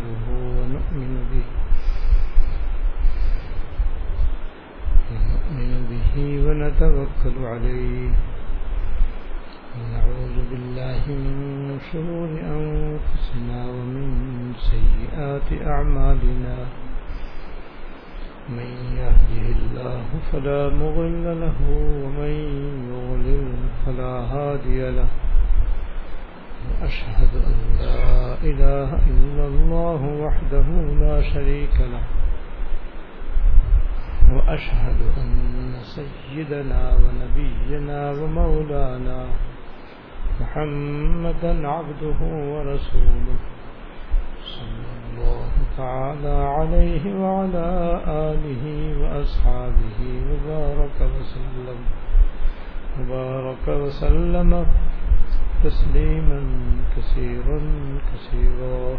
ونستغفره ونؤمن به. ونؤمن به ونتوكل عليه. ونعوذ بالله من شرور أنفسنا ومن سيئات أعمالنا. من يهده الله فلا مغل له ومن يغلل فلا هادي له. وأشهد أن لا إله إلا الله وحده لا شريك له وأشهد أن سيدنا ونبينا ومولانا محمدا عبده ورسوله صلى الله تعالى عليه وعلى آله وأصحابه وبارك وسلم وبارك وسلم تسليما كثيرا كثيرا.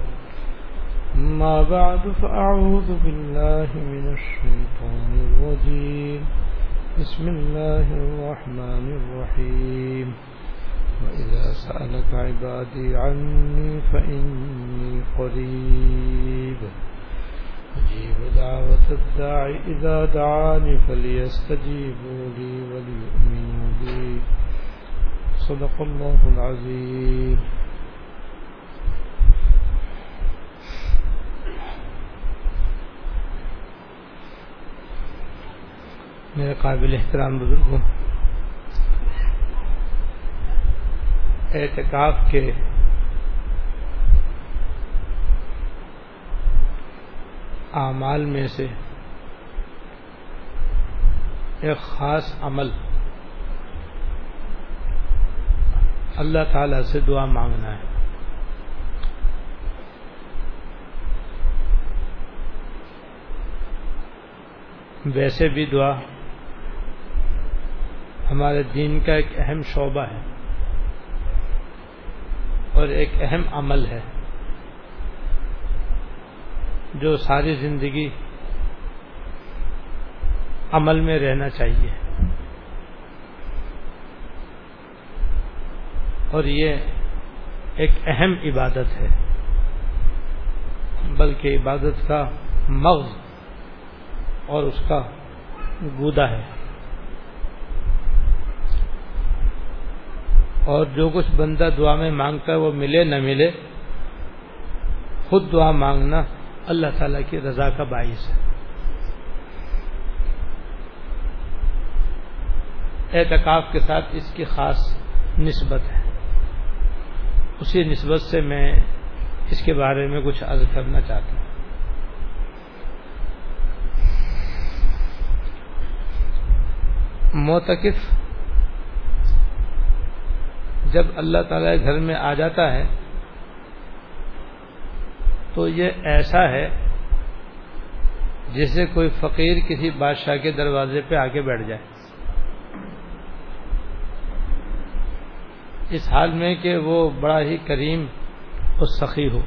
ما بعد فأعوذ بالله من الشيطان الرجيم. بسم الله الرحمن الرحيم. وإذا سألك عبادي عني فإني قريب. أجيب دعوة الداعي إذا دعاني فليستجيبوا لي وليؤمنوا. صدق الله العظيم. میرے قابل احترام بزرگوں، اعتکاف کے اعمال میں سے ایک خاص عمل اللہ تعالی سے دعا مانگنا ہے۔ ویسے بھی دعا ہمارے دین کا ایک اہم شعبہ ہے اور ایک اہم عمل ہے جو ساری زندگی عمل میں رہنا چاہیے۔ اور یہ ایک اہم عبادت ہے۔ بلکہ عبادت کا مغز اور اس کا گودا ہے۔ اور جو کچھ بندہ دعا میں مانگتا ہے وہ ملے نہ ملے، خود دعا مانگنا اللہ تعالی کی رضا کا باعث ہے۔ اعتکاف کے ساتھ اس کی خاص نسبت ہے۔ اسی نسبت سے میں اس کے بارے میں کچھ عرض کرنا چاہتا ہوں۔ موتقف جب اللہ تعالی گھر میں آ جاتا ہے، تو یہ ایسا ہے جسے کوئی فقیر کسی بادشاہ کے دروازے پہ آ کے بیٹھ جائے۔ اس حال میں کہ وہ بڑا ہی کریم اور سخی ہو۔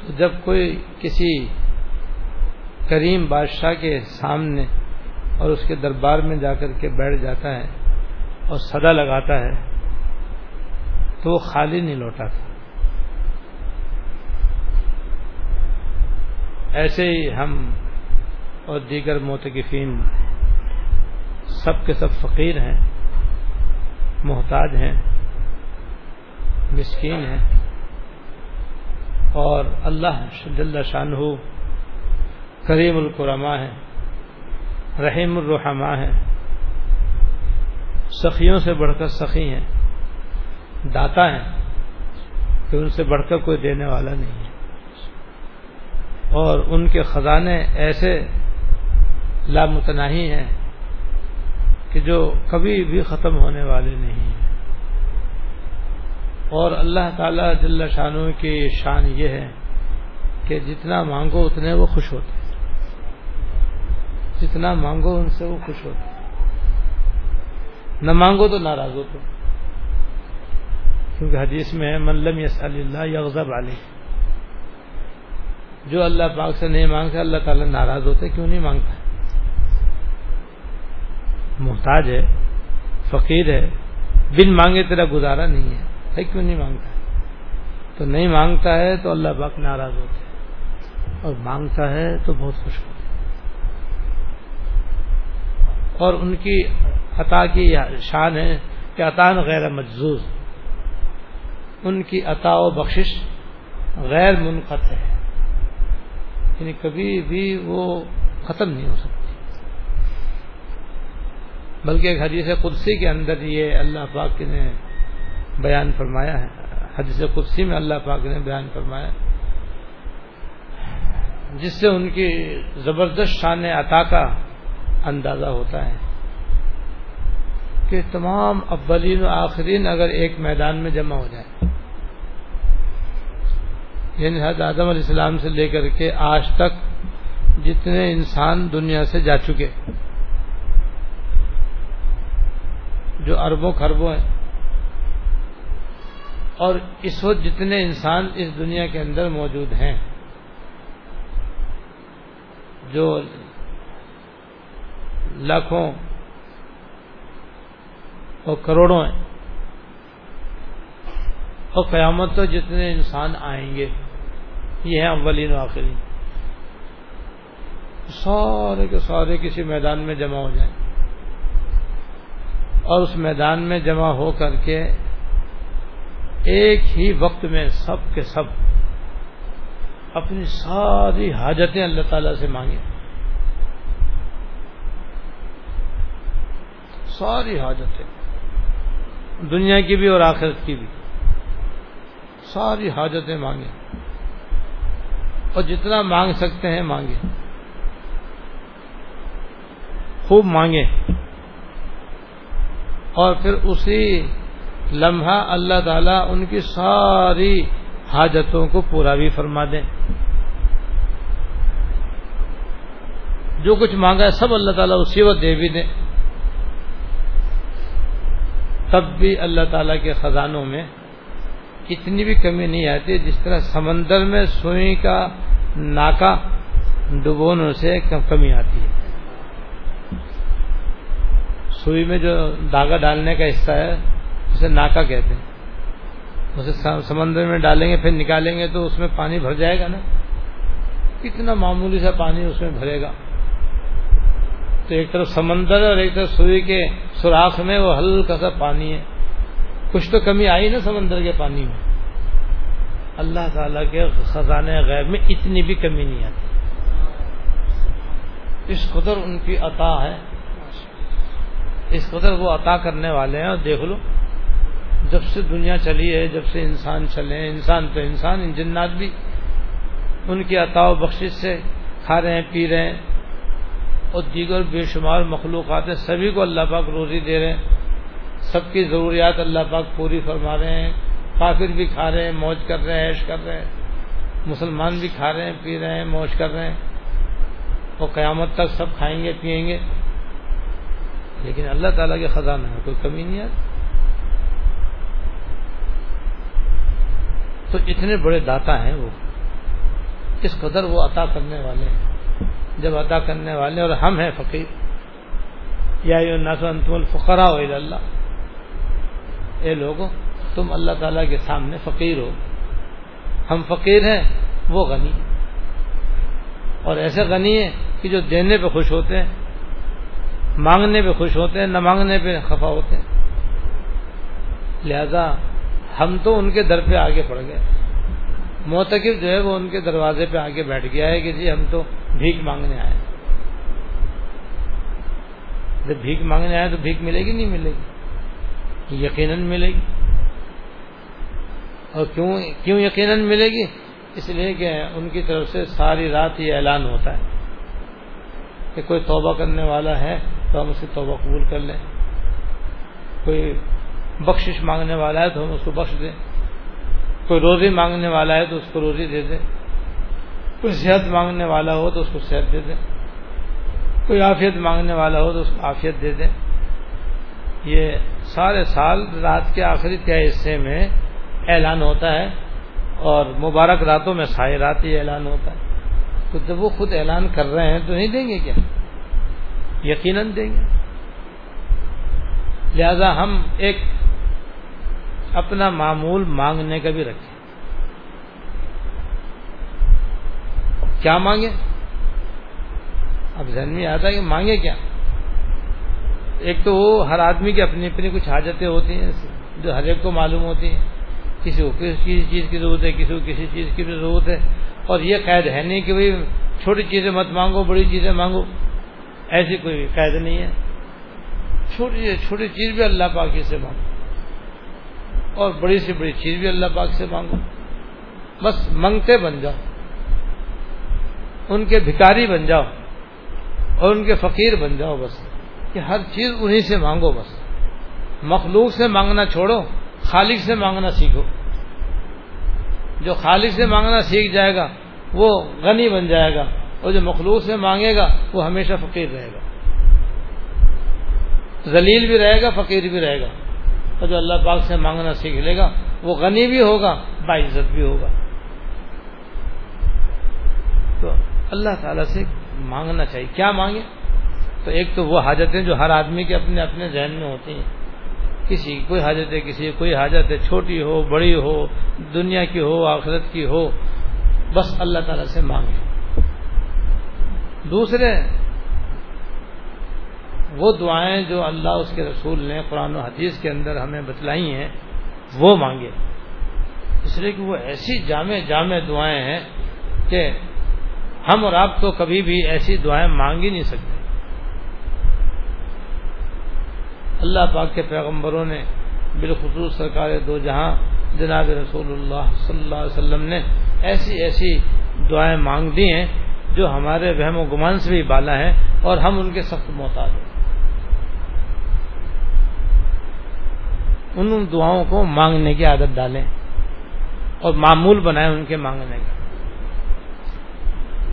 تو جب کوئی کسی کریم بادشاہ کے سامنے اور اس کے دربار میں جا کر کے بیٹھ جاتا ہے اور صدا لگاتا ہے، تو وہ خالی نہیں لوٹا تھا۔ ایسے ہی ہم اور دیگر موتقفین سب کے سب فقیر ہیں۔ محتاج ہیں، مسکین ہیں اور اللہ جل شان ہو کریم القرما ہے رحیم الرحما ہے سخیوں سے بڑھ کر سخی ہیں، داتا ہیں کہ ان سے بڑھ کر کوئی دینے والا نہیں ہے۔ اور ان کے خزانے ایسے لامتناہی ہیں کہ جو کبھی بھی ختم ہونے والے نہیں ہیں۔ اور اللہ تعالی جل شانوں کی شان یہ ہے کہ جتنا مانگو اتنے وہ خوش ہوتے جتنا مانگو ان سے وہ خوش ہوتے نہ مانگو تو ناراض ہو تو کیونکہ حدیث میں ہے ملم یس اللہ یغضب علی جو اللہ پاک سے نہیں مانگتا، اللہ تعالیٰ ناراض ہوتے، کیوں نہیں مانگتا؟ محتاج ہے، فقیر ہے، بن مانگے تیرا گزارا نہیں ہے ہے کیوں نہیں مانگتا؟ تو نہیں مانگتا ہے تو اللہ پاک ناراض ہوتے اور مانگتا ہے تو بہت خوش ہوتے اور ان کی عطا کی شان ہے کہ عطان غیر مجزوز۔ ان کی عطا و بخشش غیر منقطع ہے۔ یعنی کبھی بھی وہ ختم نہیں ہو سکتی بلکہ ایک حدیث قدسی کے اندر یہ اللہ پاک نے بیان فرمایا ہے۔ حدیث قدسی میں اللہ پاک نے بیان فرمایا جس سے ان کی زبردست شان عطا کا اندازہ ہوتا ہے کہ تمام اولین و آخرین اگر ایک میدان میں جمع ہو جائے یعنی حضرت آدم علیہ السلام سے لے کر کے آج تک جتنے انسان دنیا سے جا چکے۔ جو اربوں خربوں ہیں۔ اور اس وقت جتنے انسان اس دنیا کے اندر موجود ہیں، جو لاکھوں اور کروڑوں ہیں، اور قیامت تو جتنے انسان آئیں گے، یہ ہیں اولین و آخرین۔ سارے کے سارے کسی میدان میں جمع ہو جائیں۔ اور اس میدان میں جمع ہو کر کے ایک ہی وقت میں سب کے سب اپنی ساری حاجتیں اللہ تعالی سے مانگیں ساری حاجتیں۔ دنیا کی بھی اور آخرت کی بھی۔ ساری حاجتیں مانگیں اور جتنا مانگ سکتے ہیں مانگیں خوب مانگیں اور پھر اسی لمحہ اللہ تعالیٰ ان کی ساری حاجتوں کو پورا بھی فرما دیں۔ جو کچھ مانگا ہے سب اللہ تعالیٰ اسی وقت دے بھی دیں۔ تب بھی اللہ تعالیٰ کے خزانوں میں اتنی بھی کمی نہیں آتی جس طرح سمندر میں سوئی کا ناکا ڈبونے سے کمی آتی ہے۔ سوئی میں جو دھاگا ڈالنے کا حصہ ہے، اسے ناکا کہتے ہیں۔ اسے سمندر میں ڈالیں گے، پھر نکالیں گے تو اس میں پانی بھر جائے گا نا۔ کتنا معمولی سا پانی اس میں بھرے گا۔ تو ایک طرف سمندر اور ایک طرف سوئی کے سوراخ میں وہ ہلکا سا پانی ہے۔ کچھ تو کمی آئی نا سمندر کے پانی میں۔ اللہ تعالی کے خزانے غیب میں اتنی بھی کمی نہیں آتی۔ اس قدر ان کی عطا ہے۔ اس قدر وہ عطا کرنے والے ہیں، اور دیکھ لو، جب سے دنیا چلی ہے، جب سے انسان چلے ہیں، انسان تو انسان ان جنات بھی ان کی عطا و بخشش سے کھا رہے ہیں، پی رہے ہیں۔ اور دیگر بے شمار مخلوقات ہیں، سبھی کو اللہ پاک روزی دے رہے ہیں۔ سب کی ضروریات اللہ پاک پوری فرما رہے ہیں۔ کافر بھی کھا رہے ہیں، موج کر رہے ہیں، عیش کر رہے ہیں۔ مسلمان بھی کھا رہے ہیں، پی رہے ہیں، موج کر رہے ہیں۔ اور قیامت تک سب کھائیں گے پیئیں گے۔ لیکن اللہ تعالیٰ کے خزانہ میں کوئی کمی نہیں آتی تو اتنے بڑے داتا ہیں وہ اس قدر وہ عطا کرنے والے ہیں۔ جب عطا کرنے والے اور ہم ہیں فقیر، یا انتم الفقراء اللہ۔ اے لوگوں تم اللہ تعالیٰ کے سامنے فقیر ہو۔ ہم فقیر ہیں، وہ غنی۔ اور ایسے غنی ہیں کہ جو دینے پہ خوش ہوتے ہیں مانگنے پہ خوش ہوتے ہیں، نہ مانگنے پہ خفا ہوتے ہیں۔ لہذا ہم تو ان کے در پہ آگے پڑ گئے۔ موتقب جو ہے وہ ان کے دروازے پہ آگے بیٹھ گیا ہے کہ جی ہم تو بھیک مانگنے آئے جب بھیک مانگنے آئے تو بھیک ملے گی، نہیں ملے گی؟ یقیناً ملے گی۔ اور کیوں کیوں یقیناً ملے گی؟ اس لیے کہ ان کی طرف سے ساری رات یہ اعلان ہوتا ہے کہ کوئی توبہ کرنے والا ہے تو ہم اسے توبہ قبول کر لیں۔ کوئی بخشش مانگنے والا ہے تو ہم اس کو بخش دیں۔ کوئی روزی مانگنے والا ہے تو اس کو روزی دے دیں۔ کوئی صحت مانگنے والا ہو تو اس کو صحت دے دیں۔ کوئی عافیت مانگنے والا ہو تو اس کو عافیت دے دیں۔ یہ سارے سال رات کے آخری تہ حصے میں اعلان ہوتا ہے اور مبارک راتوں میں سائے رات ہی اعلان ہوتا ہے۔ تو جب وہ خود اعلان کر رہے ہیں تو نہیں دیں گے کیا؟ یقیناً دیں گے۔ لہذا ہم ایک اپنا معمول مانگنے کا بھی رکھیں۔ کیا مانگے اب ذہن میں آتا ہے کہ مانگے کیا؟ ایک تو وہ ہر آدمی کی اپنی اپنی کچھ حاجتیں ہوتی ہیں، جو ہر ایک کو معلوم ہوتی ہیں۔ کسی کو کسی چیز کی ضرورت ہے، کسی کو کسی چیز کی بھی ضرورت ہے۔ اور یہ قید ہے نہیں کہ بھائی چھوٹی چیزیں مت مانگو، بڑی چیزیں مانگو۔ ایسی کوئی قید نہیں ہے۔ چھوٹی چھوٹی چیز بھی اللہ پاک سے مانگو۔ اور بڑی سے بڑی چیز بھی اللہ پاک سے مانگو۔ بس منگتے بن جاؤ۔ ان کے بھکاری بن جاؤ۔ اور ان کے فقیر بن جاؤ بس۔ کہ ہر چیز انہی سے مانگو بس۔ مخلوق سے مانگنا چھوڑو، خالق سے مانگنا سیکھو۔ جو خالق سے مانگنا سیکھ جائے گا، وہ غنی بن جائے گا۔ اور جو مخلوق سے مانگے گا وہ ہمیشہ فقیر رہے گا۔ ذلیل بھی رہے گا، فقیر بھی رہے گا۔ اور جو اللہ پاک سے مانگنا سیکھ لے گا، وہ غنی بھی ہوگا باعزت بھی ہوگا۔ تو اللہ تعالیٰ سے مانگنا چاہیے۔ کیا مانگے؟ تو ایک تو وہ حاجتیں جو ہر آدمی کے اپنے اپنے ذہن میں ہوتی ہیں۔ کسی کی کوئی حاجت ہے، کسی کی کوئی حاجت ہے، چھوٹی ہو، بڑی ہو، دنیا کی ہو، آخرت کی ہو، بس اللہ تعالیٰ سے مانگے۔ دوسرے، وہ دعائیں جو اللہ اس کے رسول نے قرآن و حدیث کے اندر ہمیں بتلائی ہیں، وہ مانگے۔ اس لیے کہ وہ ایسی جامع جامع دعائیں ہیں کہ ہم اور آپ تو کبھی بھی ایسی دعائیں مانگ ہی نہیں سکتے۔ اللہ پاک کے پیغمبروں نے بالخصوص سرکار دو جہاں جناب رسول اللہ صلی اللہ علیہ وسلم نے ایسی ایسی دعائیں مانگ دی ہیں۔ جو ہمارے وہم و گمان سے بھی بالا ہیں اور ہم ان کے سخت محتاج ہیں۔ ان دعاؤں کو مانگنے کی عادت ڈالیں اور معمول بنائیں ان کے مانگنے کا۔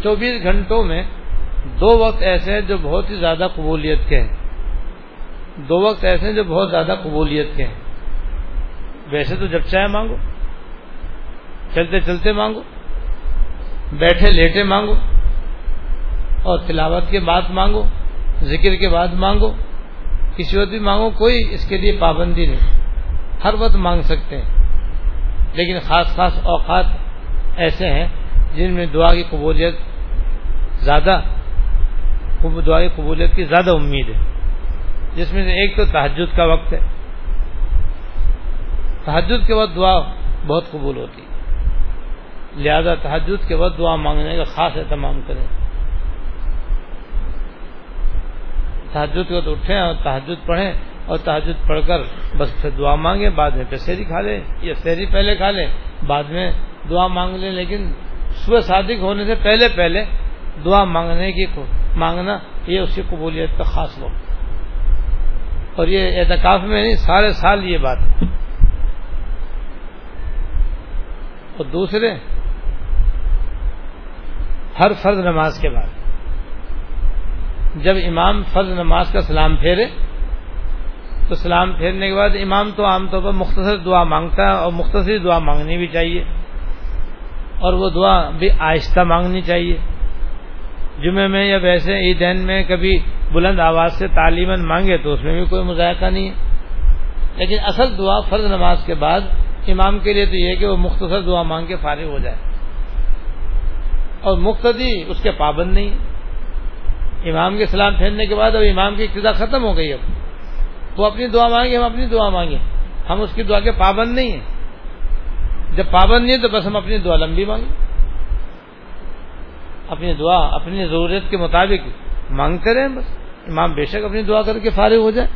چوبیس گھنٹوں میں دو وقت ایسے ہیں جو بہت ہی زیادہ قبولیت کے ہیں۔ دو وقت ایسے ہیں جو بہت زیادہ قبولیت کے ہیں۔ ویسے تو جب چاہے مانگو، چلتے چلتے مانگو، بیٹھے لیٹے مانگو اور تلاوت کے بعد مانگو، ذکر کے بعد مانگو، کسی وقت بھی مانگو، کوئی اس کے لیے پابندی نہیں۔ ہر وقت مانگ سکتے ہیں۔ لیکن خاص خاص اوقات ایسے ہیں جن میں دعا کی قبولیت زیادہ، دعا کی قبولیت کی زیادہ امید ہے۔ جس میں سے ایک تو تحجد کا وقت ہے۔ تحجد کے وقت دعا بہت قبول ہوتی لہذا تحجد کے وقت دعا مانگنے کا خاص اہتمام کریں۔ تحجد کے وقت اٹھیں اور تحجد پڑھیں اور تحجد پڑھ کر بس پھر دعا مانگے بعد میں پھر سیری کھا لیں یا سیری پہلے کھا لیں، بعد میں دعا مانگ لیں، لیکن صبح صادق ہونے سے پہلے پہلے دعا مانگنے کی مانگنا یہ اس کی قبولیت کا خاص وقت۔ اور یہ اعتکاف میں نہیں، سارے سال یہ بات۔ ہے اور دوسرے، ہر فرض نماز کے بعد۔ جب امام فرض نماز کا سلام پھیرے، تو سلام پھیرنے کے بعد امام تو عام طور پر مختصر دعا مانگتا ہے اور مختصر دعا مانگنی بھی چاہیے، اور وہ دعا بھی آہستہ مانگنی چاہیے۔ جمعے میں یا ویسے عیدین میں کبھی بلند آواز سے تعلیمن مانگے تو اس میں بھی کوئی مذائقہ نہیں ہے۔ لیکن اصل دعا فرض نماز کے بعد امام کے لیے تو یہ کہ وہ مختصر دعا مانگ کے فارغ ہو جائے۔ اور مقتدی اس کے پابند نہیں۔ امام کے سلام پھیرنے کے بعد اب امام کی ابتدا ختم ہو گئی اب۔ وہ اپنی دعا مانگے ہم اپنی دعا مانگے ہم اس کی دعا کے پابند نہیں ہیں۔ جب پابند نہیں ہے تو بس ہم اپنی دعا لمبی مانگیں۔ اپنی دعا، اپنی ضرورت کے مطابق مانگتے رہیں بس۔ امام بے شک اپنی دعا کر کے فارغ ہو جائے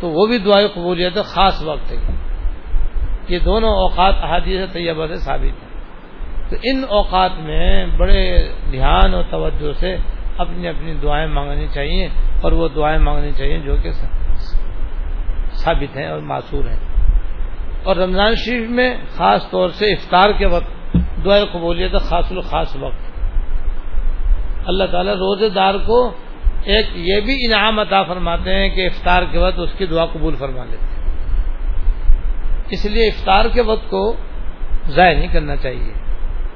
تو وہ بھی دعائیں قبولیت ہے خاص وقت ہے۔ یہ دونوں اوقات احادیث طیبہ سے ثابت ہیں۔ تو ان اوقات میں بڑے دھیان اور توجہ سے اپنی اپنی دعائیں مانگنی چاہیے اور وہ دعائیں مانگنی چاہیے جو کہ ثابت ہیں اور معصور ہیں۔ اور رمضان شریف میں خاص طور سے افطار کے وقت دعائیں قبولیت خاص الخاص وقت۔ اللہ تعالیٰ روزے دار کو ایک یہ بھی انعام عطا فرماتے ہیں کہ افطار کے وقت اس کی دعا قبول فرما لیتے ہیں۔ اس لیے افطار کے وقت کو ضائع نہیں کرنا چاہیے۔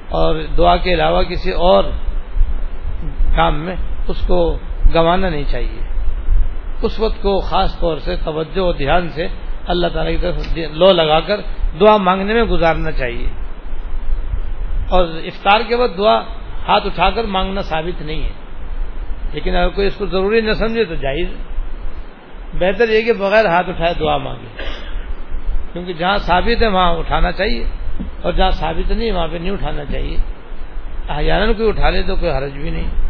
اور دعا کے علاوہ کسی اور کام میں اس کو گنوانا نہیں چاہیے۔ اس وقت کو خاص طور سے توجہ و دھیان سے اللہ تعالیٰ کی طرف لو لگا کر دعا مانگنے میں گزارنا چاہیے۔ اور افطار کے وقت دعا ہاتھ اٹھا کر مانگنا ثابت نہیں ہے۔ لیکن اگر کوئی اس کو ضروری نہ سمجھے تو جائز۔ بہتر یہ کہ بغیر ہاتھ اٹھائے دعا مانگے۔ کیونکہ جہاں ثابت ہے وہاں اٹھانا چاہیے، اور جہاں ثابت نہیں، وہاں پہ نہیں اٹھانا چاہیے۔ احیانا کوئی اٹھا لے تو کوئی حرج بھی نہیں۔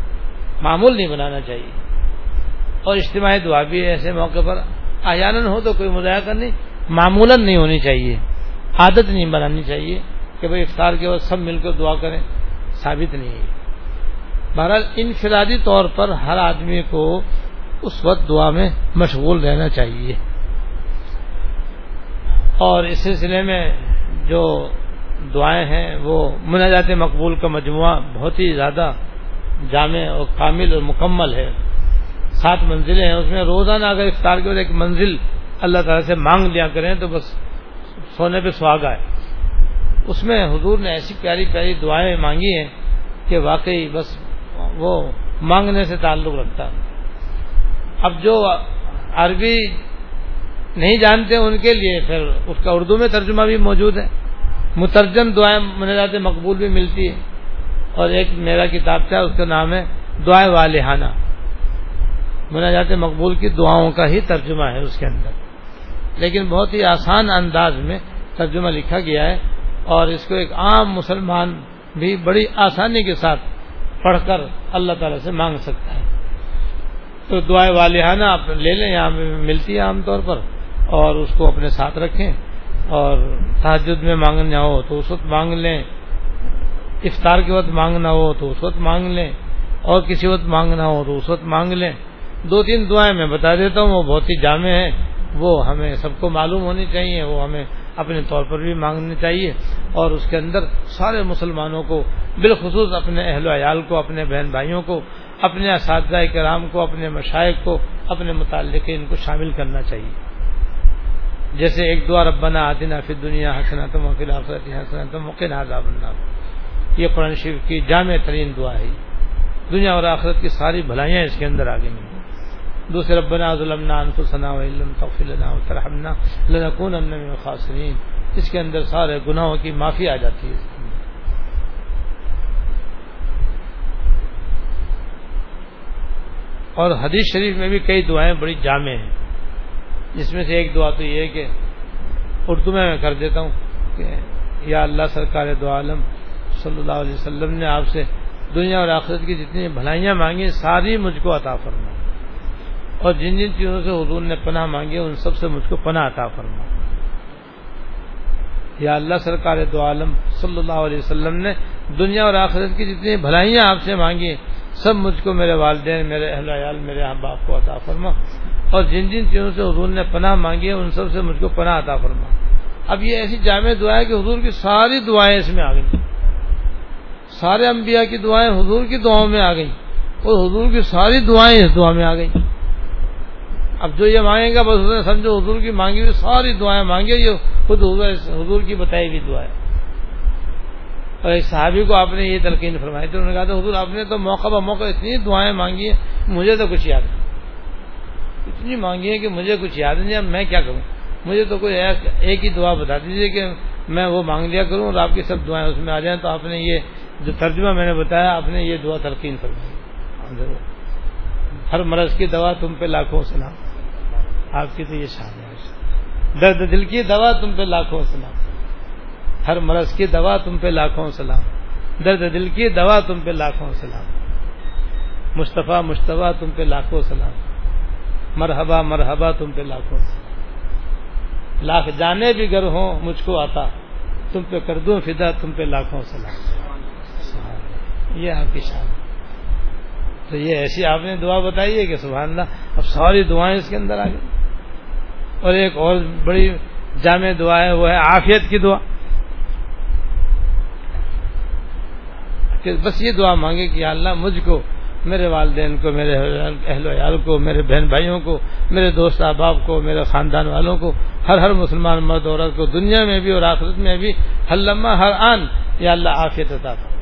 معمول نہیں بنانا چاہیے۔ اور اجتماعی دعا بھی ایسے موقع پر احیانا ہو تو کوئی مذاکرہ نہیں معمولاً نہیں ہونی چاہیے۔ عادت نہیں بنانی چاہیے کہ بھائی افطار کے وقت سب مل کر دعا کریں، ثابت نہیں ہے۔ بہرحال انفرادی طور پر ہر آدمی کو اس وقت دعا میں مشغول رہنا چاہیے۔ اور اس سلسلے میں جو دعائیں ہیں وہ مناجات مقبول کا مجموعہ بہت ہی زیادہ جامع اور کامل اور مکمل ہے۔ سات منزلیں ہیں۔ اس میں روزانہ اگر افطار کے بعد ایک منزل اللہ تعالیٰ سے مانگ لیا کریں تو بس سونے پہ سہاگا ہے اس میں حضور نے ایسی پیاری پیاری دعائیں مانگی ہیں کہ واقعی بس وہ مانگنے سے تعلق رکھتا۔ اب جو عربی نہیں جانتے ان کے لیے پھر اس کا اردو میں ترجمہ بھی موجود ہے۔ مترجم دعائیں مناجات مقبول بھی ملتی ہے اور ایک میرا کتاب تھا، اس کا نام ہے دعائیں والہانہ۔ مناجات مقبول کی دعاؤں کا ہی ترجمہ ہے اس کے اندر۔ لیکن بہت ہی آسان انداز میں ترجمہ لکھا گیا ہے اور اس کو ایک عام مسلمان بھی بڑی آسانی کے ساتھ پڑھ کر اللہ تعالی سے مانگ سکتا ہے۔ تو دعائیں والہانہ آپ لے لیں، یہاں ملتی ہے عام طور پر اور اس کو اپنے ساتھ رکھیں اور تحجد میں مانگنا ہو تو اس وقت مانگ لیں۔ افطار کے وقت مانگنا ہو تو اس وقت مانگ لیں اور کسی وقت مانگنا ہو تو اس وقت مانگ لیں دو تین دعائیں میں بتا دیتا ہوں، وہ بہت ہی جامع ہیں۔ وہ ہمیں سب کو معلوم ہونی چاہیے، وہ ہمیں اپنے طور پر بھی مانگنی چاہیے اور اس کے اندر سارے مسلمانوں کو بالخصوص اپنے اہل و عیال کو، اپنے بہن بھائیوں کو، اپنے اساتذہ کرام کو، اپنے مشائق کو، اپنے متعلق ان کو شامل کرنا چاہیے۔ جیسے ایک دعا ربنا آدنا فی دنیا حسنتم وفی الآخرت حسنتم وقنا عذاب النار۔ یہ قرآن شریف کی جامع ترین دعا ہے۔ دنیا اور آخرت کی ساری بھلائیاں اس کے اندر آ گئی ہیں۔ دوسرے ربنا ظلمنا انفسنا وإن تغفر لنا وترحمنا لنكونن من الخاسرین۔ اس کے اندر سارے گناہوں کی معافی آ جاتی ہے۔ اور حدیث شریف میں بھی کئی دعائیں بڑی جامع ہیں۔ جس میں سے ایک دعا تو یہ ہے کہ اردو میں میں کر دیتا ہوں کہ یا اللہ سرکار دو عالم صلی اللہ علیہ وسلم نے آپ سے دنیا اور آخرت کی جتنی بھلائیاں مانگی ساری مجھ کو عطا فرما اور جن جن چیزوں سے حضور نے پناہ مانگی، ان سب سے مجھ کو پناہ عطا فرما یا اللہ، سرکار دو عالم صلی اللہ علیہ وسلم نے دنیا اور آخرت کی جتنی بھلائیاں آپ سے مانگی، سب مجھ کو میرے والدین، میرے اہل عیال، میرے احباب باپ کو عطا فرما۔ اور جن جن چیزوں سے حضور نے پناہ مانگی، ان سب سے مجھ کو پناہ عطا فرما۔ اب یہ ایسی جامع دعا ہے کہ حضور کی ساری دعائیں اس میں آ گئی سارے انبیاء کی دعائیں حضور کی دعاؤں میں آ گئی اور حضور کی ساری دعائیں اس دعا میں آ گئی اب جو یہ مانگے گا، بس اس نے سمجھو حضور کی مانگی ہوئی ساری دعائیں مانگے، یہ خود حضور کی بتائی ہوئی دعائیں۔ اور ایک صحابی کو آپ نے یہ تلقین فرمائی تھی انہوں نے کہا تھا، حضور آپ نے تو موقع بہ موقع اتنی دعائیں مانگی ہیں، مجھے تو کچھ یاد نہیں۔ اتنی مانگی ہے کہ مجھے کچھ یاد نہیں، اب میں کیا کروں؟ مجھے تو کوئی ایک ہی دعا بتا دیجیے کہ میں وہ مانگ لیا کروں اور آپ کی سب دعائیں اس میں آ جائیں۔ تو آپ نے یہ جو ترجمہ میں نے بتایا، آپ نے یہ دعا تلقین فرمائی۔ ہر مرض کی دوا تم پہ لاکھوں سنا آپ کی تو یہ شان ہے۔ درد دل کی دوا تم پہ لاکھوں سلام۔ ہر مرض کی دوا تم پہ لاکھوں سلام۔ درد دل کی دوا تم پہ لاکھوں سلام۔ مصطفیٰ مشتبہ تم پہ لاکھوں سلام۔ مرحبا مرحبا تم پہ لاکھوں سلام۔ لاکھ جانے بھی گر ہوں، مجھ کو آتا۔ تم پہ کر دوں فدا، تم پہ لاکھوں سلام۔ یہ آپ کی شان تو یہ ایسی آپ نے دعا بتائی ہے کہ سبحان اللہ، اب ساری دعائیں اس کے اندر آ گئی۔ اور ایک اور بڑی جامع دعا ہے، وہ ہے آفیت کی دعا۔ کہ بس یہ دعا مانگے کہ اللہ، مجھ کو، میرے والدین کو، میرے اہل ویال کو، میرے بہن بھائیوں کو، میرے دوست احباب کو، میرے خاندان والوں کو، ہر ہر مسلمان، مرد، عورت کو، دنیا میں بھی اور آخرت میں بھی، ہر لمحہ، ہر آن، یا اللہ عافیت عطا فرما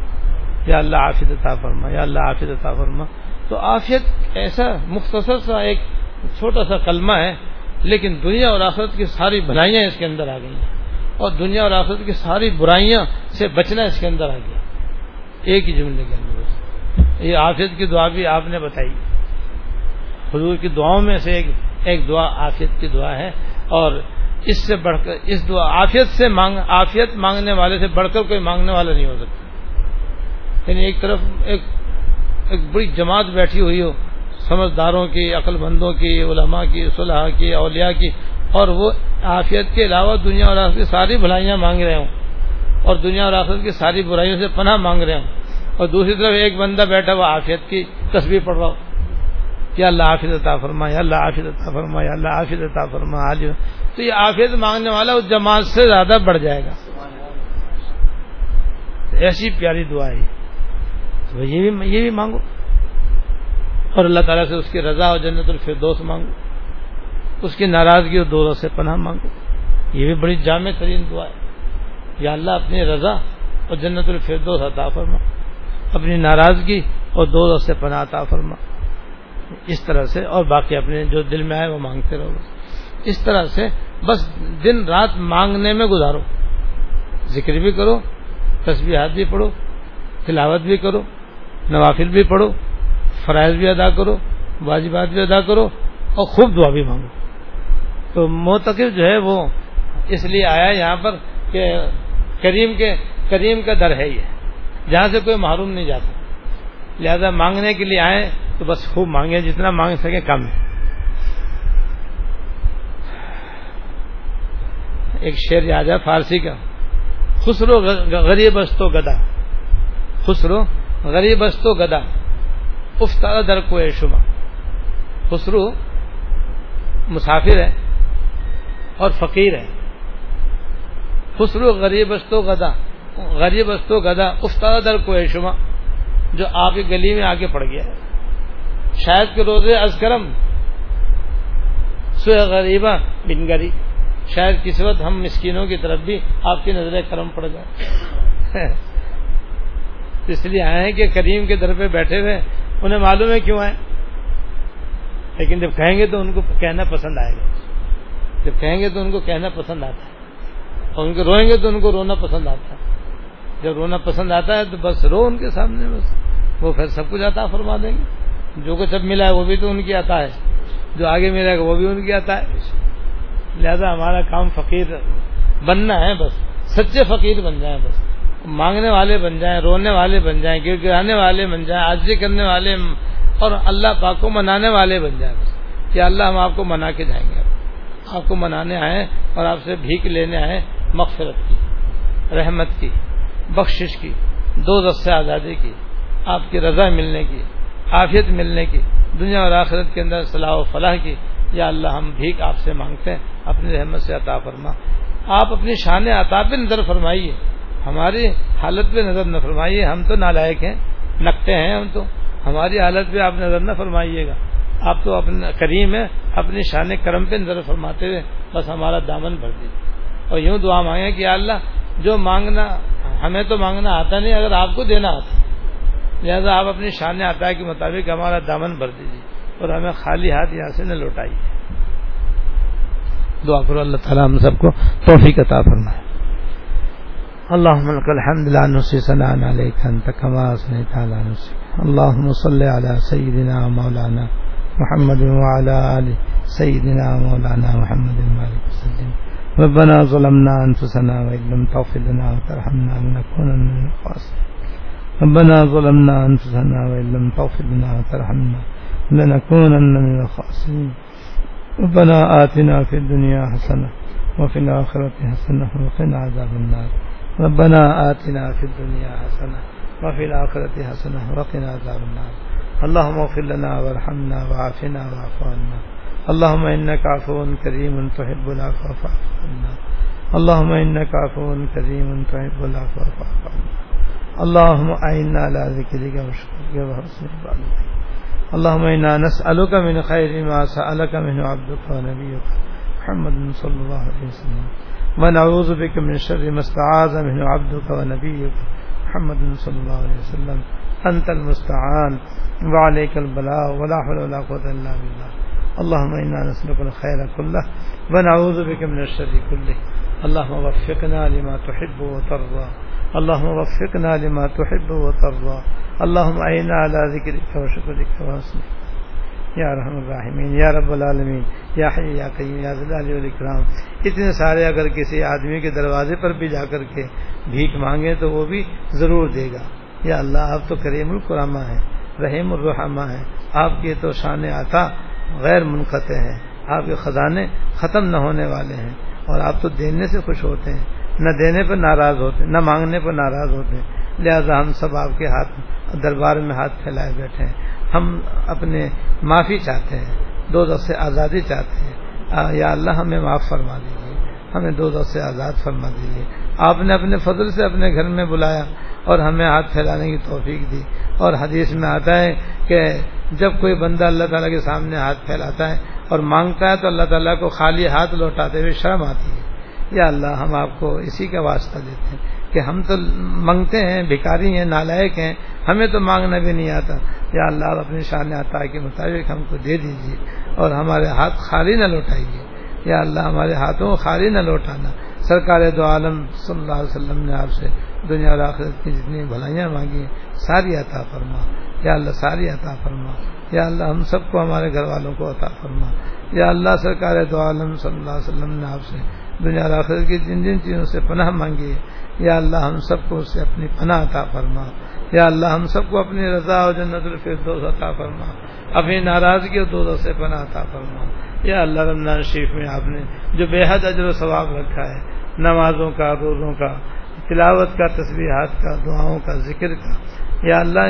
یا اللہ عافیت عطا فرما، یا اللہ عافیت عطا فرما۔ تو عافیت ایسا مختصر سا ایک چھوٹا سا کلمہ ہے، لیکن دنیا اور آخرت کی ساری بھلائیاں اس کے اندر آ گئی ہیں اور دنیا اور آخرت کی ساری برائیاں سے بچنا اس کے اندر آ گیا۔ ایک ہی جملے کے اندر۔ یہ آفیت کی دعا بھی آپ نے بتائی۔ حضور کی دعاؤں میں سے ایک ایک دعا آفیت کی دعا ہے۔ اور اس سے بڑھ کر، اس دعا آفیت سے مانگ آفیت مانگنے والے سے بڑھ کر کوئی مانگنے والا نہیں ہو سکتا۔ یعنی ایک طرف ایک ایک بڑی جماعت بیٹھی ہوئی ہو، سمجھداروں کی عقل مندوں کی، علماء کی صلاح کی، اولیاء کی، اور وہ آفیت کے علاوہ دنیا اور آخرت کی ساری بھلائیاں مانگ رہے ہوں، اور دنیا اور آخرت کی ساری برائیوں سے پناہ مانگ رہے ہوں۔ اور دوسری طرف ایک بندہ بیٹھا ہوا آفیت کی تصویر پڑھ رہا ہو۔ کہ اللہ آفیت عطا فرما، یا اللہ آفیت عطا فرما، یا اللہ آفیت عطا فرما آج تو یہ آفیت مانگنے والا اس جماعت سے زیادہ بڑھ جائے گا۔ ایسی پیاری دعا ہے۔ یہ بھی یہ بھی مانگو۔ اور اللہ تعالیٰ سے اس کی رضا اور جنت الفردوس مانگو۔ اس کی ناراضگی اور دوروں سے پناہ مانگو۔ یہ بھی بڑی جامع ترین دعا ہے۔ یا اللہ اپنی رضا اور جنت الفردوس عطا فرما۔ اپنی ناراضگی اور دوروں سے پناہ عطا فرما۔ اس طرح سے اور باقی اپنے جو دل میں آئے وہ مانگتے رہو۔ اس طرح سے بس دن رات مانگنے میں گزارو۔ ذکر بھی کرو تصویرات بھی پڑھو، تلاوت بھی کرو۔ نوافل بھی پڑھو، فرائض بھی ادا کرو، واجبات بھی ادا کرو اور خوب دعا بھی مانگو۔ تو موتقب جو ہے وہ اس لیے آیا یہاں پر کہ کریم کے، کریم کا در ہے یہ، جہاں سے کوئی محروم نہیں جاتا۔ لہذا مانگنے کے لیے آئے تو بس خوب مانگے جتنا مانگ سکے کم ہے۔ ایک شعر یاد ہے، فارسی کا۔ خسرو غریب استو گدا۔ خسرو غریب استو گدا۔ افتا در کو شما۔ خسرو مسافر ہے اور فقیر ہے۔ خسرو غریب استو گدا۔ غریب استو گدا۔ افتا در کو شما۔ جو آپ کی گلی میں آگے پڑ گیا۔ ہے شاید کے روزے از کرم۔ سو غریبہ بن گری۔ شاید کس وقت ہم مسکینوں کی طرف بھی آپ کی نظر کرم پڑ جائے۔ اس لیے آئے ہیں کہ کریم کے در پہ بیٹھے ہوئے انہیں معلوم ہے کیوں آئے؟ لیکن جب کہیں گے تو ان کو کہنا پسند آئے گا۔ جب کہیں گے تو ان کو کہنا پسند آتا ہے۔ اور ان کو روئیں گے تو ان کو رونا پسند آتا ہے۔ جب رونا پسند آتا ہے تو بس رو ان کے سامنے بس۔ وہ پھر سب کچھ آتا فرما دیں گے۔ جو کچھ اب ملا ہے وہ بھی تو ان کی آتا ہے۔ جو آگے ملے گا وہ بھی ان کی آتا ہے۔ لہذا ہمارا کام فقیر بننا ہے بس۔ سچے فقیر بن جائیں بس۔ مانگنے والے بن جائیں، رونے والے بن جائیں گر گرانے والے بن جائیں آجی کرنے والے اور اللہ پاک کو منانے والے بن جائیں بس۔ کہ اللہ ہم آپ کو منا کے جائیں گے۔ آپ کو منانے آئے اور آپ سے بھیک لینے آئے مغفرت کی، رحمت کی، بخشش کی، دو سے آزادی کی، آپ کی رضا ملنے کی، عافیت ملنے کی، دنیا اور آخرت کے اندر صلاح و فلاح کی۔ یا اللہ ہم بھیک آپ سے مانگتے ہیں، اپنی رحمت سے عطا فرما۔ آپ اپنی شان عطا پہ نظر فرمائیے۔ ہماری حالت پہ نظر نہ فرمائیے، ہم تو نالائق ہیں نقطے ہیں ہم تو۔ ہماری حالت پہ آپ نظر نہ فرمائیے گا۔ آپ تو اپنا کریم ہے اپنی شان کرم پہ نظر فرماتے ہوئے بس ہمارا دامن بھر دیجیے اور یوں دعا مانگے کہ اللہ، جو مانگنا، ہمیں تو مانگنا آتا نہیں، اگر آپ کو دینا آتا۔ لہذا آپ اپنی شان عطا کے مطابق ہمارا دامن بھر دیجیے اور ہمیں خالی ہاتھ یہاں سے نہ لوٹائیے۔ دعا کرو، اللہ تعالیٰ ہم سب کو توفیق عطا فرمائے۔ اللهم لك الحمد لا نحصي ثناء عليك أنت كما أثنيت على نفسك. اللهم صل على سيدنا مولانا محمد وعلى آل سيدنا مولانا محمد وعلى وسلم. ربنا ظلمنا أنفسنا وإن لم تغفر لنا وترحمنا لنكونن من الخاسرين. ربنا ظلمنا أنفسنا وإن لم تغفر لنا وترحمنا لنكونن من الخاسرين. ربنا آتنا في الدنيا حسنة وفي الآخرة حسنة وقنا عذاب النار. ربنا آتنا في الدنيا حسنة وفي الآخرة حسنة وقنا عذاب النار. اللهم اغفر لنا وارحمنا وعافنا واعف عنا. اللهم إنك عفو كريم تحب العفو فاعف عنا. اللهم إنك عفو كريم تحب العفو فاعف عنا. اللهم أعنا على ذكرك وشكرك وحسن عبادتك. اللهم إنا نسألك من خير ما سألك منه عبدك ونبيك محمد صلى الله عليه وسلم. ونعوذ بك من شر ما استعاذ منه عبدك ونبيك محمد صلى الله عليه وسلم. أنت المستعان. وعليك البلاء. ولا حول ولا قوة إلا بالله. اللهم إنا نسألك الخير كله. ونعوذ بك من الشر كله. اللهم وفقنا لما تحب وترضى. اللهم وفقنا لما تحب وترضى. اللهم أعنا على ذكرك وشكرك وحسن یا رحم الرحمین، یا رب العالمین، یا حی، یا قیم، یا ذلال والاکرام۔ اتنے سارے اگر کسی آدمی کے دروازے پر بھی جا کر کے بھیک مانگے تو وہ بھی ضرور دے گا۔ یا اللہ، آپ تو کریم القرامہ ہیں، رحیم الرحمہ ہیں۔ آپ کے تو شان آتا غیر منقطع ہیں۔ آپ کے خزانے ختم نہ ہونے والے ہیں اور آپ تو دینے سے خوش ہوتے ہیں۔ نہ دینے پر ناراض ہوتے، نہ مانگنے پر ناراض ہوتے۔ ہیں لہذا ہم سب آپ کے ہاتھ دربار میں ہاتھ پھیلائے بیٹھے ہیں۔ ہم اپنے معافی چاہتے ہیں دو دس سے آزادی چاہتے ہیں۔ یا اللہ ہمیں معاف فرما دیجیے، ہمیں دو دس سے آزاد فرما دیجیے۔ آپ نے اپنے فضل سے اپنے گھر میں بلایا اور ہمیں ہاتھ پھیلانے کی توفیق دی۔ اور حدیث میں آتا ہے کہ جب کوئی بندہ اللہ تعالیٰ کے سامنے ہاتھ پھیلاتا ہے اور مانگتا ہے تو اللہ تعالیٰ کو خالی ہاتھ لوٹاتے ہوئے شرم آتی ہے۔ یا اللہ ہم آپ کو اسی کا واسطہ دیتے ہیں۔ کہ ہم تو منگتے ہیں، بھکاری ہیں، نالائق ہیں، ہمیں تو مانگنا بھی نہیں آتا۔ یا اللہ، آپ اپنی شان عطا کے مطابق ہم کو دے دیجیے اور ہمارے ہاتھ خالی نہ لوٹائیے۔ یا اللہ، ہمارے ہاتھوں کو خالی نہ لوٹانا۔ سرکار دو عالم صلی اللہ علیہ وسلم نے آپ سے دنیا اور آخرت کی جتنی بھلائیاں مانگی ہیں ساری عطا فرما۔ یا اللہ، ساری عطا فرما۔ یا اللہ، ہم سب کو، ہمارے گھر والوں کو عطا فرما۔ یا اللہ، سرکار دو عالم صلی اللہ علیہ وسلم نے آپ سے دنیا اور آخرت کی جن جن چیزوں سے پناہ مانگی، یا اللہ ہم سب کو اس سے اپنی پناہ عطا فرما۔ یا اللہ ہم سب کو اپنی رضا اور جنت الفردوس عطا فرما۔ اپنی ناراضگی اور دو سے پناہ عطا فرما۔ یا اللہ رمضان شریف میں آپ نے جو بے حد اجر و ثواب رکھا ہے، نمازوں کا، روزوں کا، تلاوت کا تصویرات کا، دعاؤں کا، ذکر کا، یا اللہ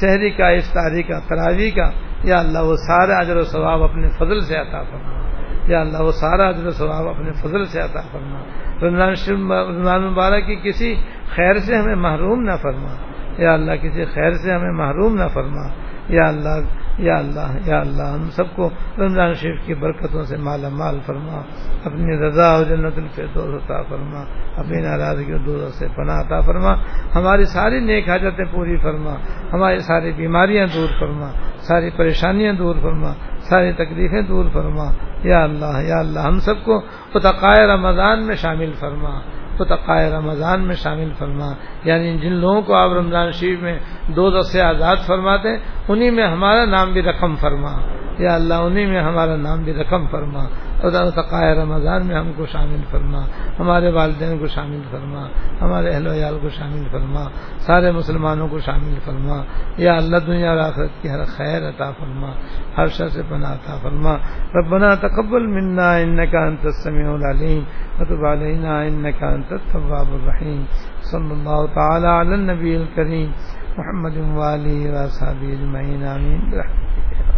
شہری کا، افطاری کا تراوی کا، یا اللہ وہ سارا اجر و ثواب اپنے فضل سے عطا فرما۔ یا اللہ، وہ سارا اجر و ثواب اپنے فضل سے عطا فرما۔ رمضان رمضان مبارک کی کسی خیر سے ہمیں محروم نہ فرما۔ یا اللہ، کسی خیر سے ہمیں محروم نہ فرما۔ یا اللہ یا اللہ یا اللہ، ہم سب کو رمضان شریف کی برکتوں سے مالا مال فرما۔ اپنی رضا و جنت الفردوس عطا فرما۔ اپنی ناراضگی و دور سے پناہ عطا فرما۔ ہماری ساری نیک حاجتیں پوری فرما۔ ہماری ساری بیماریاں دور فرما۔ ساری پریشانیاں دور فرما۔ ساری تکلیفیں دور فرما۔ یا اللہ یا اللہ، ہم سب کو فتقائے رمضان میں شامل فرما۔ فتقائے رمضان میں شامل فرما۔ یعنی جن لوگوں کو آپ رمضان شریف میں دو دس سے آزاد فرماتے انہی میں ہمارا نام بھی رقم فرما۔ یا اللہ انہی میں ہمارا نام بھی رقم فرما۔ اور تقائے رمضان میں ہم کو شامل فرما۔ ہمارے والدین کو شامل فرما۔ ہمارے اہل ویال کو شامل فرما۔ سارے مسلمانوں کو شامل فرما۔ یا اللہ، دنیا اور آخرت کی ہر خیر عطا فرما۔ ہر شر سے پناہ عطا فرما۔ ربنا تقبل منا انك انت السميع العليم وتب علينا انك انت التواب الرحيم صلى الله تعالى على النبي الكريم محمد واله وصحبه اجمعين امين برحمتك